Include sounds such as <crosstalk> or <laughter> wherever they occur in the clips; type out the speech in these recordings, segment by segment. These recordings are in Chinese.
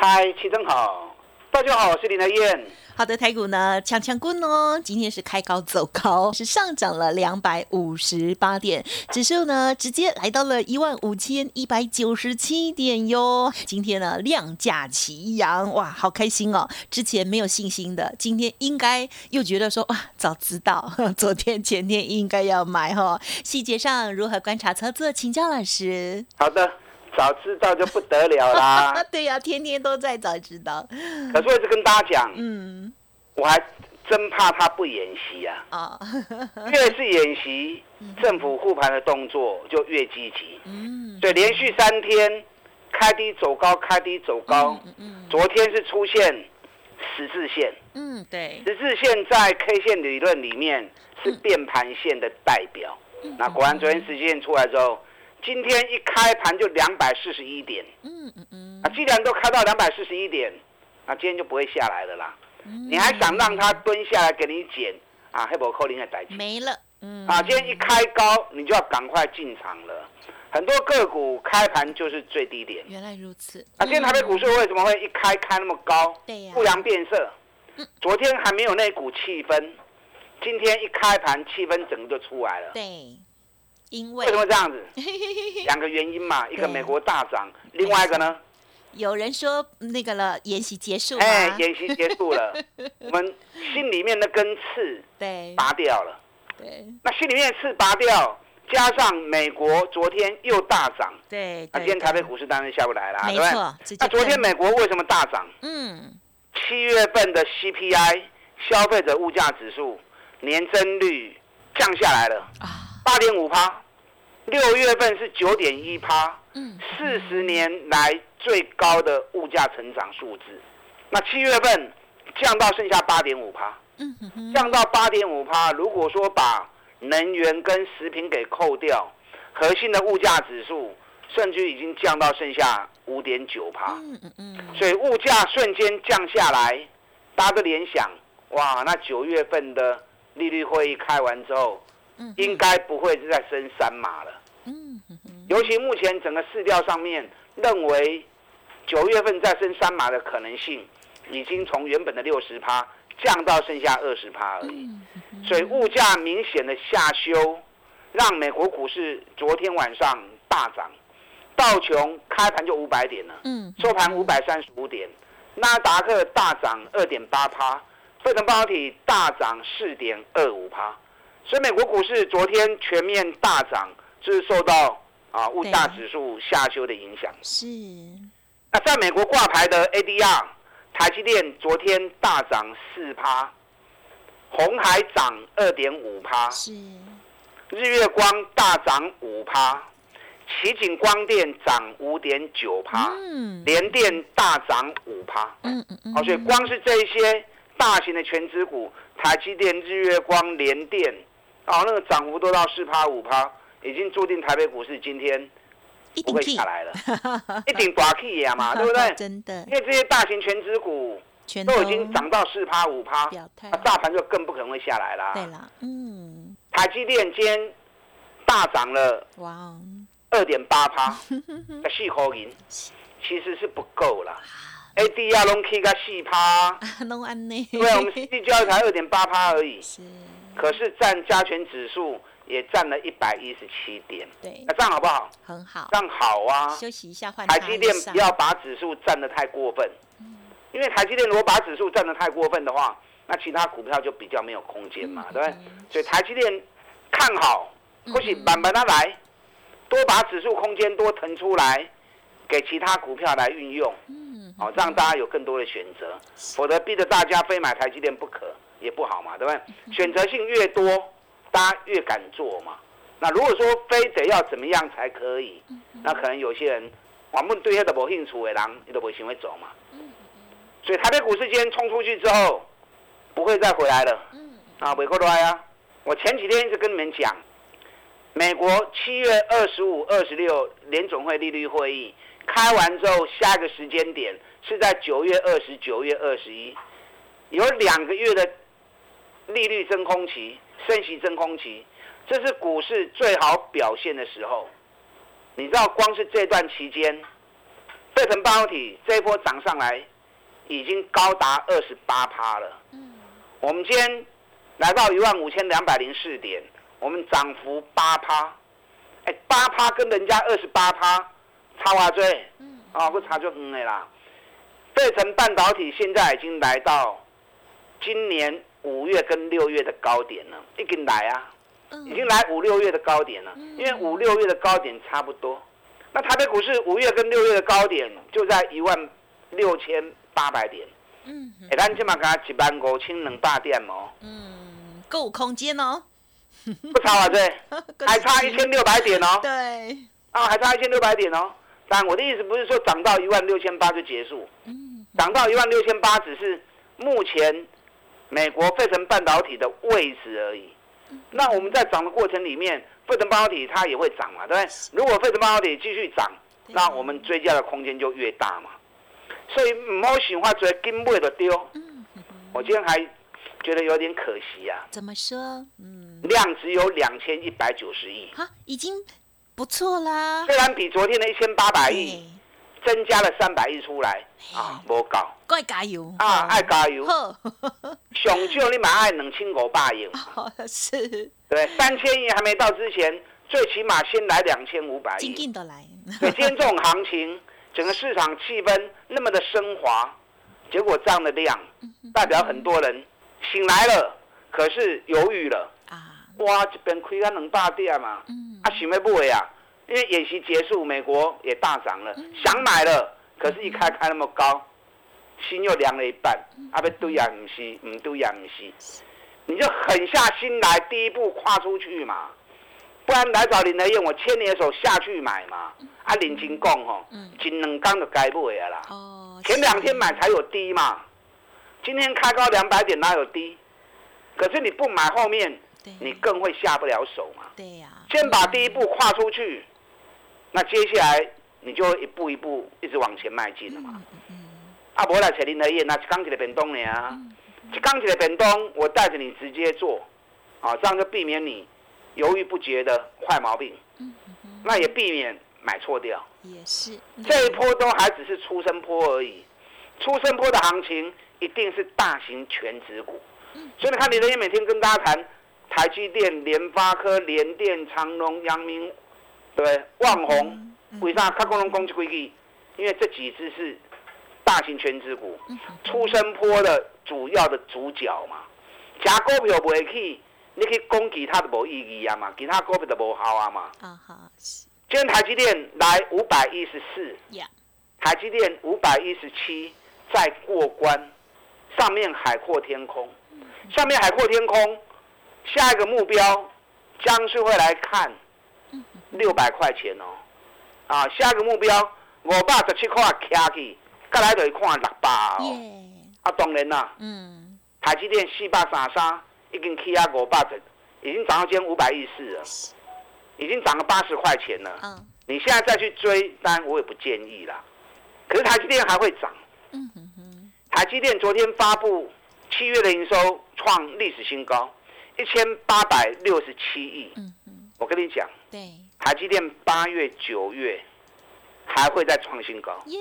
嗨，齐正好，大家好，我是林来燕。好的，台股呢，强强棍哦，今天是开高走高，是上涨了两百五十八点，指数呢直接来到了一万五千一百九十七点哟。今天呢量价齐扬，哇，好开心哦！之前没有信心的，今天应该又觉得说哇，早知道 <laughs> 昨天前天应该要买哈。细节上如何观察操作，请教老师。好的。早知道就不得了啦！<laughs> 对呀，天天都在早知道。可是我一直跟大家讲，嗯，我还真怕他不演习啊。啊，<laughs> 越是演习，政府护盘的动作就越积极。嗯，所以连续三天开低走高，开低走高。嗯嗯。昨天是出现十字线。嗯，对。十字线在 K 线理论里面是变盘线的代表。那果然昨天十字线出来之后。今天一开盘就两百四十一点，嗯嗯嗯，啊，既然都开到两百四十一点，那今天就不会下来了啦。你还想让它蹲下来给你捡啊？黑博扣零的代金没了，嗯，啊，今天一开高，你就要赶快进场了。很多个股开盘就是最低点，原来如此。啊，今天台北股市为什么会一开开那么高？对呀，不良变色。昨天还没有那股气氛，今天一开盘气氛整个就出来了。对。因为为什么这样子？<laughs> 两个原因嘛，一个美国大涨，另外一个呢？有人说那个了，演习结束哎，演习结束了，<laughs> 我们心里面的根刺对拔掉了。对，那心里面的刺拔掉，加上美国昨天又大涨，对，那今天台北股市当然下不来了，没错。那昨天美国为什么大涨？嗯，七月份的 CPI 消费者物价指数年增率降下来了啊。八点五趴，六月份是九点一趴，嗯，四十年来最高的物价成长数字。那七月份降到剩下八点五趴，嗯降到八点五趴。如果说把能源跟食品给扣掉，核心的物价指数甚至已经降到剩下五点九趴，嗯嗯嗯。所以物价瞬间降下来，大家都联想，哇，那九月份的利率会议开完之后。应该不会再升三码了。嗯，尤其目前整个市调上面认为，九月份再升三码的可能性，已经从原本的六十趴降到剩下二十趴而已。所以物价明显的下修，让美国股市昨天晚上大涨，道琼开盘就五百点了，嗯，收盘五百三十五点，纳达克大涨二点八趴，费城半导体大涨四点二五趴。所以美国股市昨天全面大涨，就是受到啊物价指数下修的影响。是。那在美国挂牌的 ADR，台积电昨天大涨四趴，红海涨二点五趴，是。日月光大涨五趴，奇景光电涨五点九趴，嗯。联电大涨五趴，嗯嗯嗯。好，所以光是这些大型的全资股，台积电、日月光、联电。哦，那个涨幅都到四趴五趴，已经注定台北股市今天不会下来了，<laughs> 一顶刮气呀嘛，<laughs> 对不对？真的，因为这些大型全指股都已经涨到四趴五趴，那大盘就更不可能会下来啦。对啦，嗯，台积电今天大涨了，哇，二点八趴，<laughs> 四块银，其实是不够啦。A D 亚龙 K 个四趴，弄安呢？对，我们 C D 交易才二点八趴而已。是。可是占加权指数也占了一百一十七点，对，那这样好不好？很好，这样好啊。休息一下，换台积电不要把指数占得太过分，因为台积电如果把指数占得太过分的话，那其他股票就比较没有空间嘛，对不对？所以台积电看好，或许慢慢它来，多把指数空间多腾出来，给其他股票来运用，嗯，好，让大家有更多的选择，否则逼着大家非买台积电不可。也不好嘛，对不对？选择性越多，大家越敢做嘛。那如果说非得要怎么样才可以，那可能有些人，我们对他的无兴趣的人，你都不会想会走嘛。所以台北股市今天冲出去之后，不会再回来了。嗯。啊，美国来啊！我前几天一直跟你们讲，美国七月二十五、二十六联总会利率会议开完之后，下一个时间点是在九月二十九、月二十一，有两个月的利率真空期、升息真空期，这是股市最好表现的时候。你知道，光是这段期间，费城半导体这一波涨上来，已经高达二十八趴了。嗯，我们今天来到一万五千两百零四点，我们涨幅八趴。哎，八趴跟人家二十八趴差哇最，嗯，啊，不差就嗯的啦。费城半导体现在已经来到今年五月跟六月的高点呢，已经来啊。已经来五六月的高点了，因为五六月的高点差不多。那台北股市五月跟六月的高点就在一万六千八百点。嗯，哎，咱起码给他一万五千两百点哦。嗯，够空间哦。<laughs> 不差啊，对，<laughs> 还差一千六百点哦。<laughs> 对。啊，还差一千六百点哦。但我的意思不是说涨到一万六千八就结束。嗯。涨到一万六千八只是目前美国费城半导体的位置而已。那我们在涨的过程里面，费城半导体它也会涨嘛，对不对？如果费城半导体继续涨，那我们追加的空间就越大嘛。所以唔好喜欢追金买的丢。我今天还觉得有点可惜啊。怎么说？嗯。量只有两千一百九十亿。哈，已经不错啦。虽然比昨天的一千八百亿。增加了三百亿出来啊，无够，该加油啊，爱加油。<laughs> 上少你买爱两千五百亿，<laughs> 是，对，三千亿还没到之前，最起码先来两千五百亿。今天都来。对，今天这种行情，<laughs> 整个市场气氛那么的升华，结果这样的量，代表很多人醒来了，可是犹豫了啊。哇，这边亏啊两百点嘛，啊想要买啊。因为演习结束，美国也大涨了，想买了，可是一开开那么高，心又凉了一半。啊，被堆养西，唔对呀，唔西，你就狠下心来，第一步跨出去嘛，不然来找林德燕，我牵你的手下去买嘛。啊，林金讲吼，金两天就该买啊啦。哦。前两天买才有低嘛，今天开高两百点哪有低？可是你不买，后面你更会下不了手嘛。对呀。先把第一步跨出去。那接下来你就一步一步一直往前迈进了嘛。啊，无来找林德燕，那刚起来变动呢啊，刚起来变动，我带着你直接做，啊，这样就避免你犹豫不决的坏毛病。那也避免买错掉。也是。这一波都还只是出生坡而已，出生坡的行情一定是大型全值股。所以你看林德燕每天跟大家谈台积电、联发科、联电、长隆、阳明。对，万红为啥看工人攻击规矩？因为这几只是大型全资股，出生坡的主要的主角嘛。假股票不会去，你去攻击它都无意义啊嘛，其他股票都无效啊嘛。啊哈，今天台积电来五百一十四，台积电五百一十七再过关，上面海阔天空，上面海阔天空，下一个目标将是会来看。六百块钱哦，啊，下个目标五百十七块卡去，再来就看六百哦。啊，当然啦，嗯，台积电四百三三已经起啊五百十，已经涨到今天五百一四了，已经涨了八十块钱了。嗯，你现在再去追，当然我也不建议啦。可是台积电还会涨。嗯哼哼。台积电昨天发布七月的营收创历史新高，一千八百六十七亿。嗯哼，我跟你讲。对。台积电八月、九月还会再创新高。耶！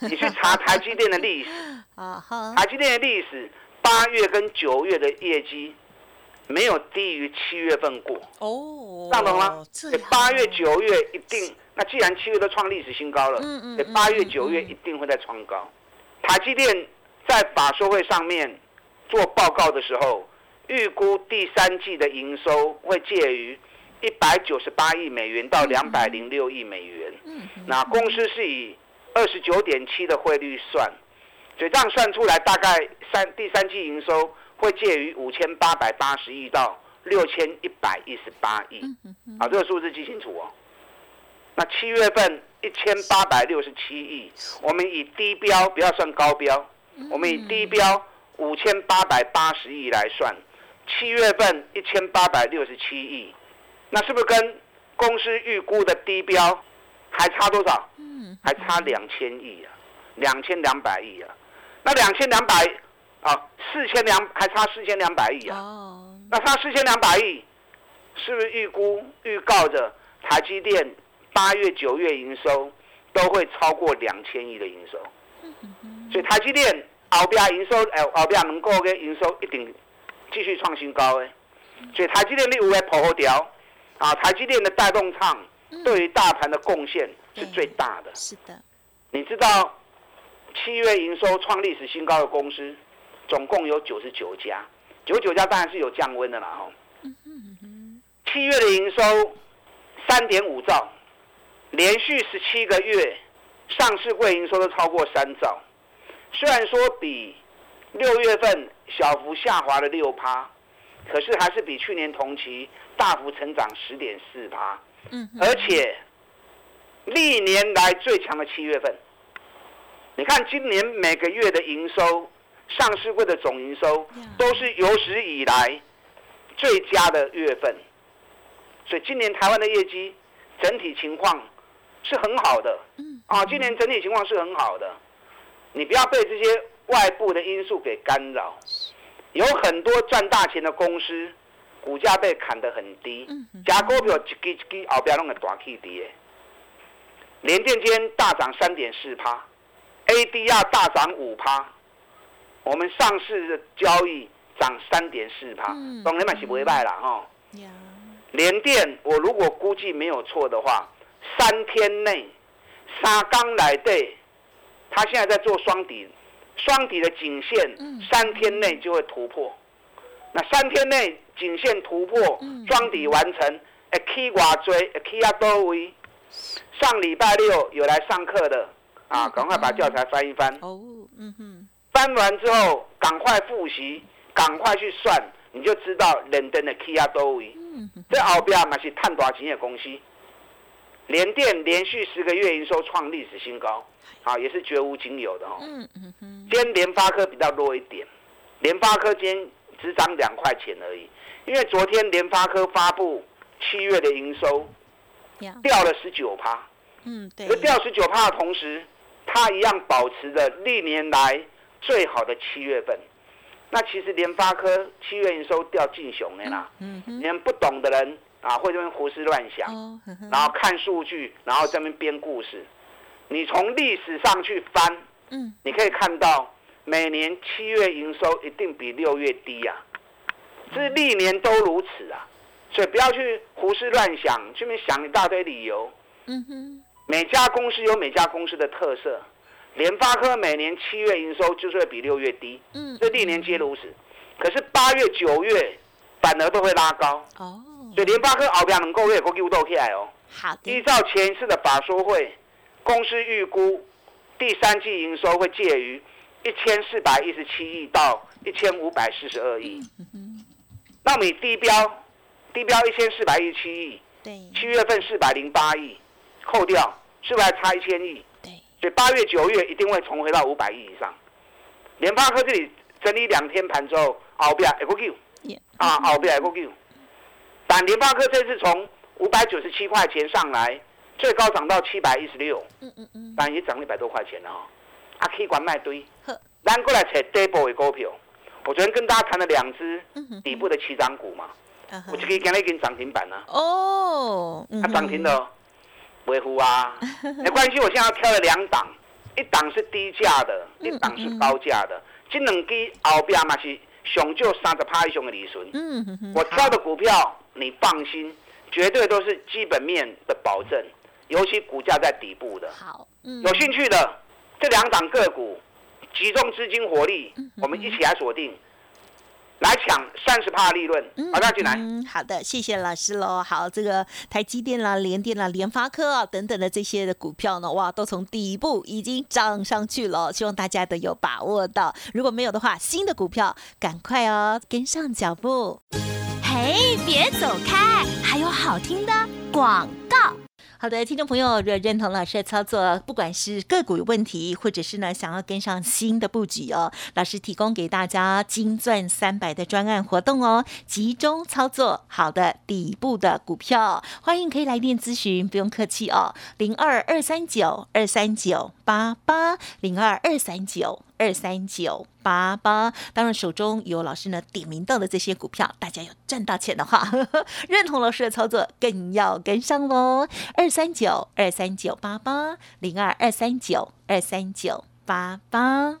你去查台积电的历史 <laughs> 啊，台积电的历史，八月跟九月的业绩没有低于七月份过。哦，听懂吗？八月、九月一定。那既然七月都创历史新高了，嗯嗯，八月、九月一定会再创高。台积电在法说会上面做报告的时候，预估第三季的营收会介于。一百九十八亿美元到两百零六亿美元，那公司是以二十九点七的汇率算，所以这样算出来大概三第三季营收会介于五千八百八十亿到六千一百一十八亿，啊，这个数字记清楚哦。那七月份一千八百六十七亿，我们以低标不要算高标，我们以低标五千八百八十亿来算，七月份一千八百六十七亿，那是不是跟公司预估的低标还差多少？嗯，还差两千亿啊，两千两百亿啊。那两千两百啊，四千两还差四千两百亿啊。哦，那差四千两百亿，是不是预估预告着台积电八月九月营收都会超过两千亿的营收？所以台积电后边营收，哎，后边能够的营收一定继续创新高诶。所以台积电你有诶跑好调啊，台积电的带动唱对于大盘的贡献是最大的。是的，你知道七月营收创历史新高的公司总共有九十九家，九十九家当然是有降温的啦哈。七月的营收三点五兆，连续十七个月上市柜营收都超过三兆。虽然说比六月份小幅下滑了六趴，可是还是比去年同期大幅成长十点四趴。嗯，而且历年来最强的七月份，你看今年每个月的营收，上市会的总营收都是有史以来最佳的月份，所以今年台湾的业绩整体情况是很好的。嗯，啊，今年整体情况是很好的。你不要被这些外部的因素给干扰，有很多赚大钱的公司，股价被砍得很低，假股票一支一支后边弄个大起跌。联电今天大涨三点四趴，ADR 大涨五趴，我们上市的交易涨三点四趴，当然嘛是不会败啦哈。联电我如果估计没有错的话，三天内三刚来对。他现在在做双底，双底的颈线三天内就会突破。那三天内颈线突破，双底完成，哎，K 挂追，哎，K 啊多位。上礼拜六有来上课的啊，赶快把教材翻一翻。哦，嗯哼。翻完之后，赶快复习，赶快去算，你就知道认真的 K 啊多位。这后边嘛是探多钱的公司。联电连续十个月营收创历史新高，好也是绝无仅有的哦。嗯嗯嗯。今天联发科比较弱一点，联发科今天只涨两块钱而已，因为昨天联发科发布七月的营收掉了十九趴。嗯，对。掉十九趴的同时，它一样保持着历年来最好的七月份。那其实联发科七月营收掉进熊的啦。嗯哼。你们不懂的人。啊，会这边胡思乱想，然后看数据，然后这边编故事。你从历史上去翻，嗯，你可以看到每年七月营收一定比六月低呀，这是历年都如此啊。所以不要去胡思乱想，去面想一大堆理由。嗯哼，每家公司有每家公司的特色，联发科每年七月营收就是会比六月低，嗯，这历年皆如此。可是八月、九月反而都会拉高。哦。所以联发科后边能够月股又倒起来哦。好的依照前一次的法说会，公司预估第三季营收会介于一千四百一十七亿到一千五百四十二亿。那我们低标低标一千四百一十七亿，对，七月份四百零八亿，扣掉是不是还差一千亿？对，所以八月九月一定会重回到五百亿以上。联发科这里整理两天盘之后，后边一个 Q，啊，后边一个 Q。但联发科这次从五百九十七块钱上来，最高涨到七百一十六，嗯嗯嗯，但也涨了一百多块钱了哦。啊，可以管卖堆，咱过来找底部的股票。我昨天跟大家谈了两只底部的起涨股嘛，我就可以跟你跟涨停板呢。哦，它涨停了，维护啊，<laughs> 没关系。我现在挑了两档，一档是低价的，一档是高价的。这两支后边嘛是上就三十趴以上的利润。嗯我挑的股票。你放心，绝对都是基本面的保证，尤其股价在底部的。好，嗯，有兴趣的这两档个股，集中资金火力，我们一起来锁定，来抢三十趴利润。好，大家进来。好的，谢谢老师喽。好，这个台积电啦、联电啦、联发科啊等等的这些的股票呢，哇，都从底部已经涨上去了。希望大家都有把握到，如果没有的话，新的股票赶快哦，跟上脚步。嘿，别走开！还有好听的广告。好的，听众朋友，如果认同老师的操作，不管是个股有问题，或者是呢想要跟上新的布局哦，老师提供给大家金钻三百的专案活动哦，集中操作好的底部的股票，欢迎可以来电咨询，不用客气哦，零二二三九二三九。八八零二二三九。二三九八八，当然手中有老师呢点名到的这些股票，大家有赚到钱的话，<laughs> 认同老师的操作，更要跟上喽。二三九二三九八八零二二三九二三九八八。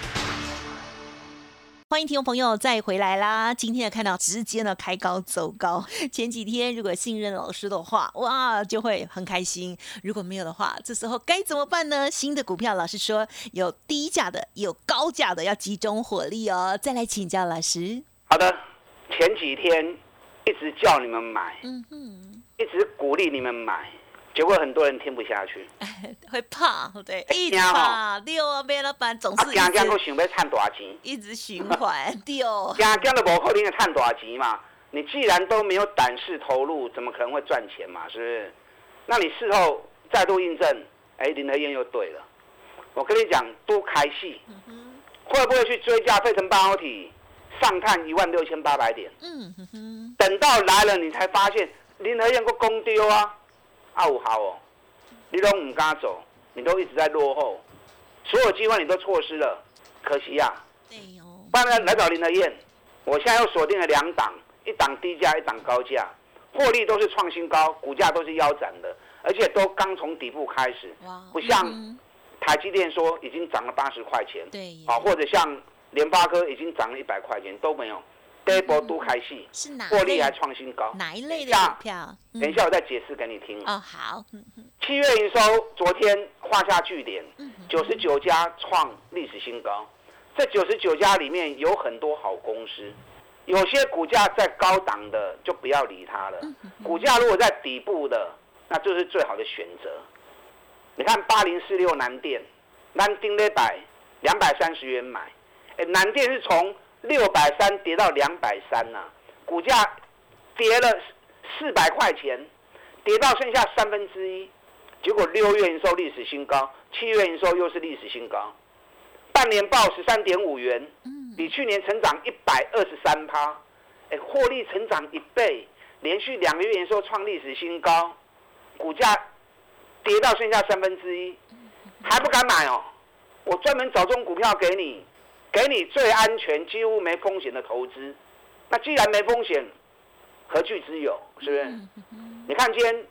欢迎听众朋友再回来啦！今天看到直接呢开高走高。前几天如果信任老师的话，哇，就会很开心；如果没有的话，这时候该怎么办呢？新的股票，老师说有低价的，有高价的，要集中火力哦。再来请教老师。好的，前几天一直叫你们买，嗯哼，一直鼓励你们买。结果很多人听不下去，<laughs> 会怕，对，一直怕，丢啊！别老板总是一直讲，我想要赚大钱，一直循环，丢。讲讲都无可能会赚大钱嘛？你既然都没有胆识投入，怎么可能会赚钱嘛？是不是？那你事后再度印证，哎，林德燕又对了。我跟你讲，多开戏，会不会去追加费城半导体上探一万六千八百点？嗯哼哼。等到来了，你才发现林德燕个公丢啊！啊，五好哦，你都唔敢走，你都一直在落后，所有机会你都错失了，可惜呀。对哦。当然来找林德燕，我现在又锁定了两档，一档低价，一档高价，获利都是创新高，股价都是腰斩的，而且都刚从底部开始，不像台积电说已经涨了八十块钱，对，啊，或者像联发科已经涨了一百块钱都没有。第一波都开戏，获利还创新高。哪一类的股票？等一下我再解释给你听。哦，好。七月营收昨天画下句点，九十九家创历史新高。这九十九家里面有很多好公司，有些股价在高档的就不要理它了。股价如果在底部的，那就是最好的选择。你看八零四六南电，南丁咧百两百三十元买，哎，南电是从。六百三跌到两百三呐，股价跌了四百块钱，跌到剩下三分之一，结果六月营收历史新高，七月营收又是历史新高，半年报十三点五元，比去年成长一百二十三趴，哎，获利成长一倍，连续两个月营收创历史新高，股价跌到剩下三分之一，还不敢买哦，我专门找这种股票给你。给你最安全、几乎没风险的投资，那既然没风险，何惧之有？是不是？你看今天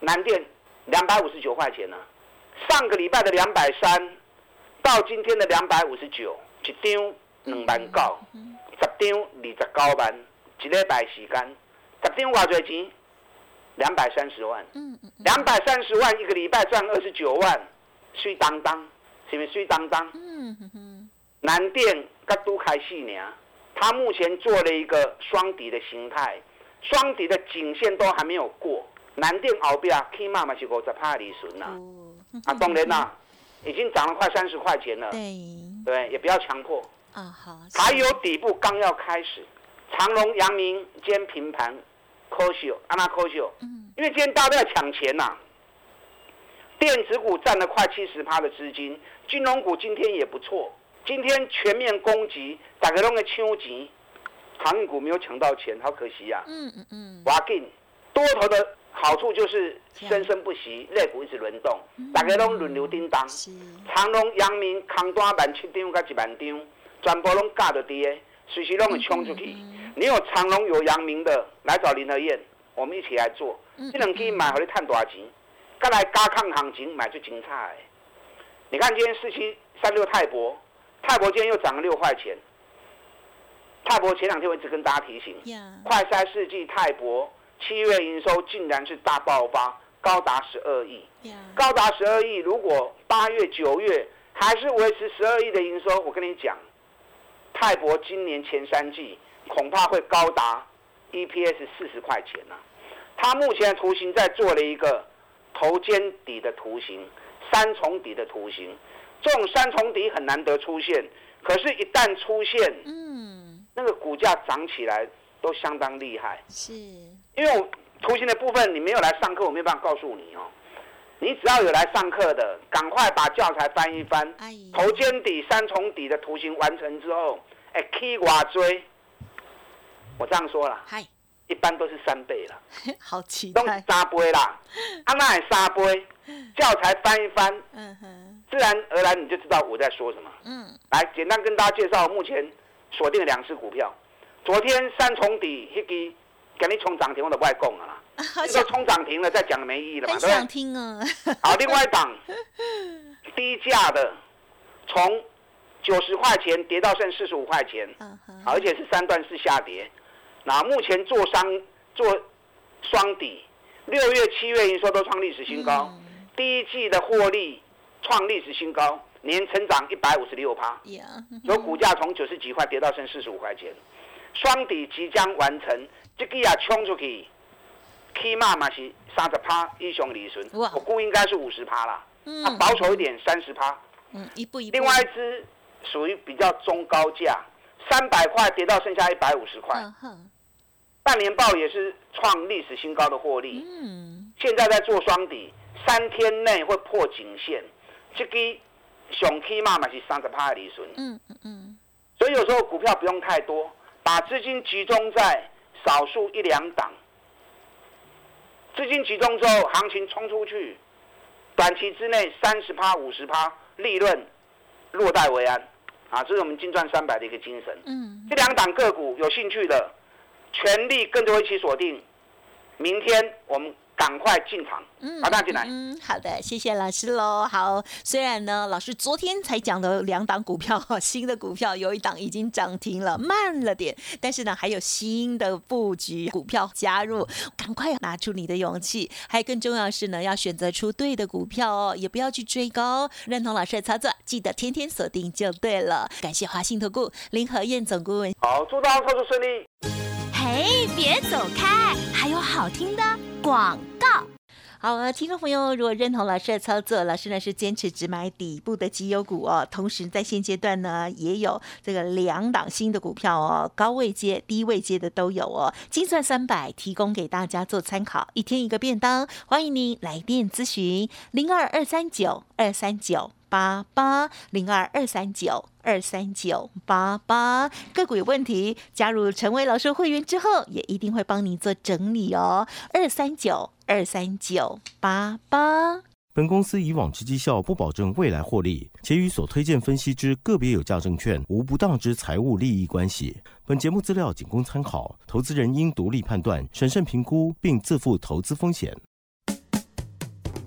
南电两百五十九块钱呢，上个礼拜的两百三，到今天的两百五十九，一张两万九，十张二十九万，一礼拜时间，十张偌多钱？两百三十万。两百三十万一个礼拜赚二十九万，水当当，是不是水当当？南电刚都开戏呢，它目前做了一个双底的形态，双底的颈线都还没有过。南电后边起码嘛是五十帕里顺呐，啊，当然啦，已经涨了快三十块钱了。对，对，也不要强迫。啊，好。还有底部刚要开始，长隆、阳明兼平盘，科秀、安娜科秀。嗯。因为今天大家都在抢钱呐，电子股占了快七十趴的资金，金融股今天也不错。今天全面攻击，大家拢在抢钱，航运股没有抢到钱，好可惜呀。嗯嗯嗯。挖进多头的好处就是生生不息，肋骨一直轮动，大家拢轮流叮当。长隆、阳明、康端万七张甲一万张，全部拢架着跌，随时拢会冲出去。你有长隆有阳明的，来找林和燕，我们一起来做。这两天买回来赚多少钱？再来加抗行情买就精彩。你看今天四七三六泰博，泰博今天又涨了六块钱。泰博前两天我一直跟大家提醒，快筛试剂泰博。七月营收竟然是大爆发，高达十二亿，高达十二亿。如果八月、九月还是维持十二亿的营收，我跟你讲，泰博今年前三季恐怕会高达 EPS 四十块钱呐。它目前的图形在做了一个头肩底的图形，三重底的图形。这种三重底很难得出现，可是，一旦出现，嗯，那个股价涨起来都相当厉害，是。因为我图形的部分你没有来上课，我没办法告诉你哦。你只要有来上课的，赶快把教材翻一翻。头肩底、三重底的图形完成之后，哎，K 瓦锥，我这样说了，嗨，一般都是三倍了。<laughs> 好期待。都三倍啦，<laughs> 啊，那也三倍。教材翻一翻，嗯哼，自然而然你就知道我在说什么。嗯，来简单跟大家介绍目前锁定的两只股票。昨天三重底，那个。给你冲涨停，我都不爱讲啊！<laughs> 这个冲涨停了，再讲没意义了嘛，对不对？想听啊！好，另外一档低价的，从九十块钱跌到剩四十五块钱，而且是三段式下跌。那目前做商做双底，六月、七月营收都创历史新高，第一季的获利创历史新高，年成长一百五十六趴，有股价从九十几块跌到剩四十五块钱，双底即将完成。这个也冲出去，起码嘛是三十趴以上利润，我估应该是五十趴啦。嗯，保守一点三十趴。嗯，一步一步。另外一只属于比较中高价，三百块跌到剩下一百五十块。半年报也是创历史新高的获利。嗯。现在在做双底，三天内会破颈线。这个上起码嘛是三十趴的利润。嗯嗯嗯。所以有时候股票不用太多，把资金集中在。少数一两档，资金集中之后，行情冲出去，短期之内三十趴、五十趴利润，落袋为安，啊，这是我们金赚三百的一个精神。嗯，这两档个股有兴趣的，全力跟着我一起锁定，明天我们。赶快进场，嗯，马上进来。嗯，好的，谢谢老师喽。好，虽然呢，老师昨天才讲的两档股票，新的股票有一档已经涨停了，慢了点，但是呢，还有新的布局股票加入，赶快拿出你的勇气。还更重要是呢，要选择出对的股票哦，也不要去追高。认同老师的操作，记得天天锁定就对了。感谢华信投顾林和燕总顾问。好，祝大家操作顺利。哎，别走开，还有好听的。广告，好，听众朋友，如果认同老师的操作，老师呢是坚持只买底部的绩优股哦。同时，在现阶段呢，也有这个两档新的股票哦，高位接、低位接的都有哦。精算三百提供给大家做参考，一天一个便当，欢迎您来电咨询零二二三九二三九。八八零二二三九二三九八八个股有问题，加入成为老师会员之后，也一定会帮你做整理哦。二三九二三九八八。本公司以往之绩效不保证未来获利，且与所推荐分析之个别有价证券无不当之财务利益关系。本节目资料仅供参考，投资人应独立判断、审慎评估，并自负投资风险。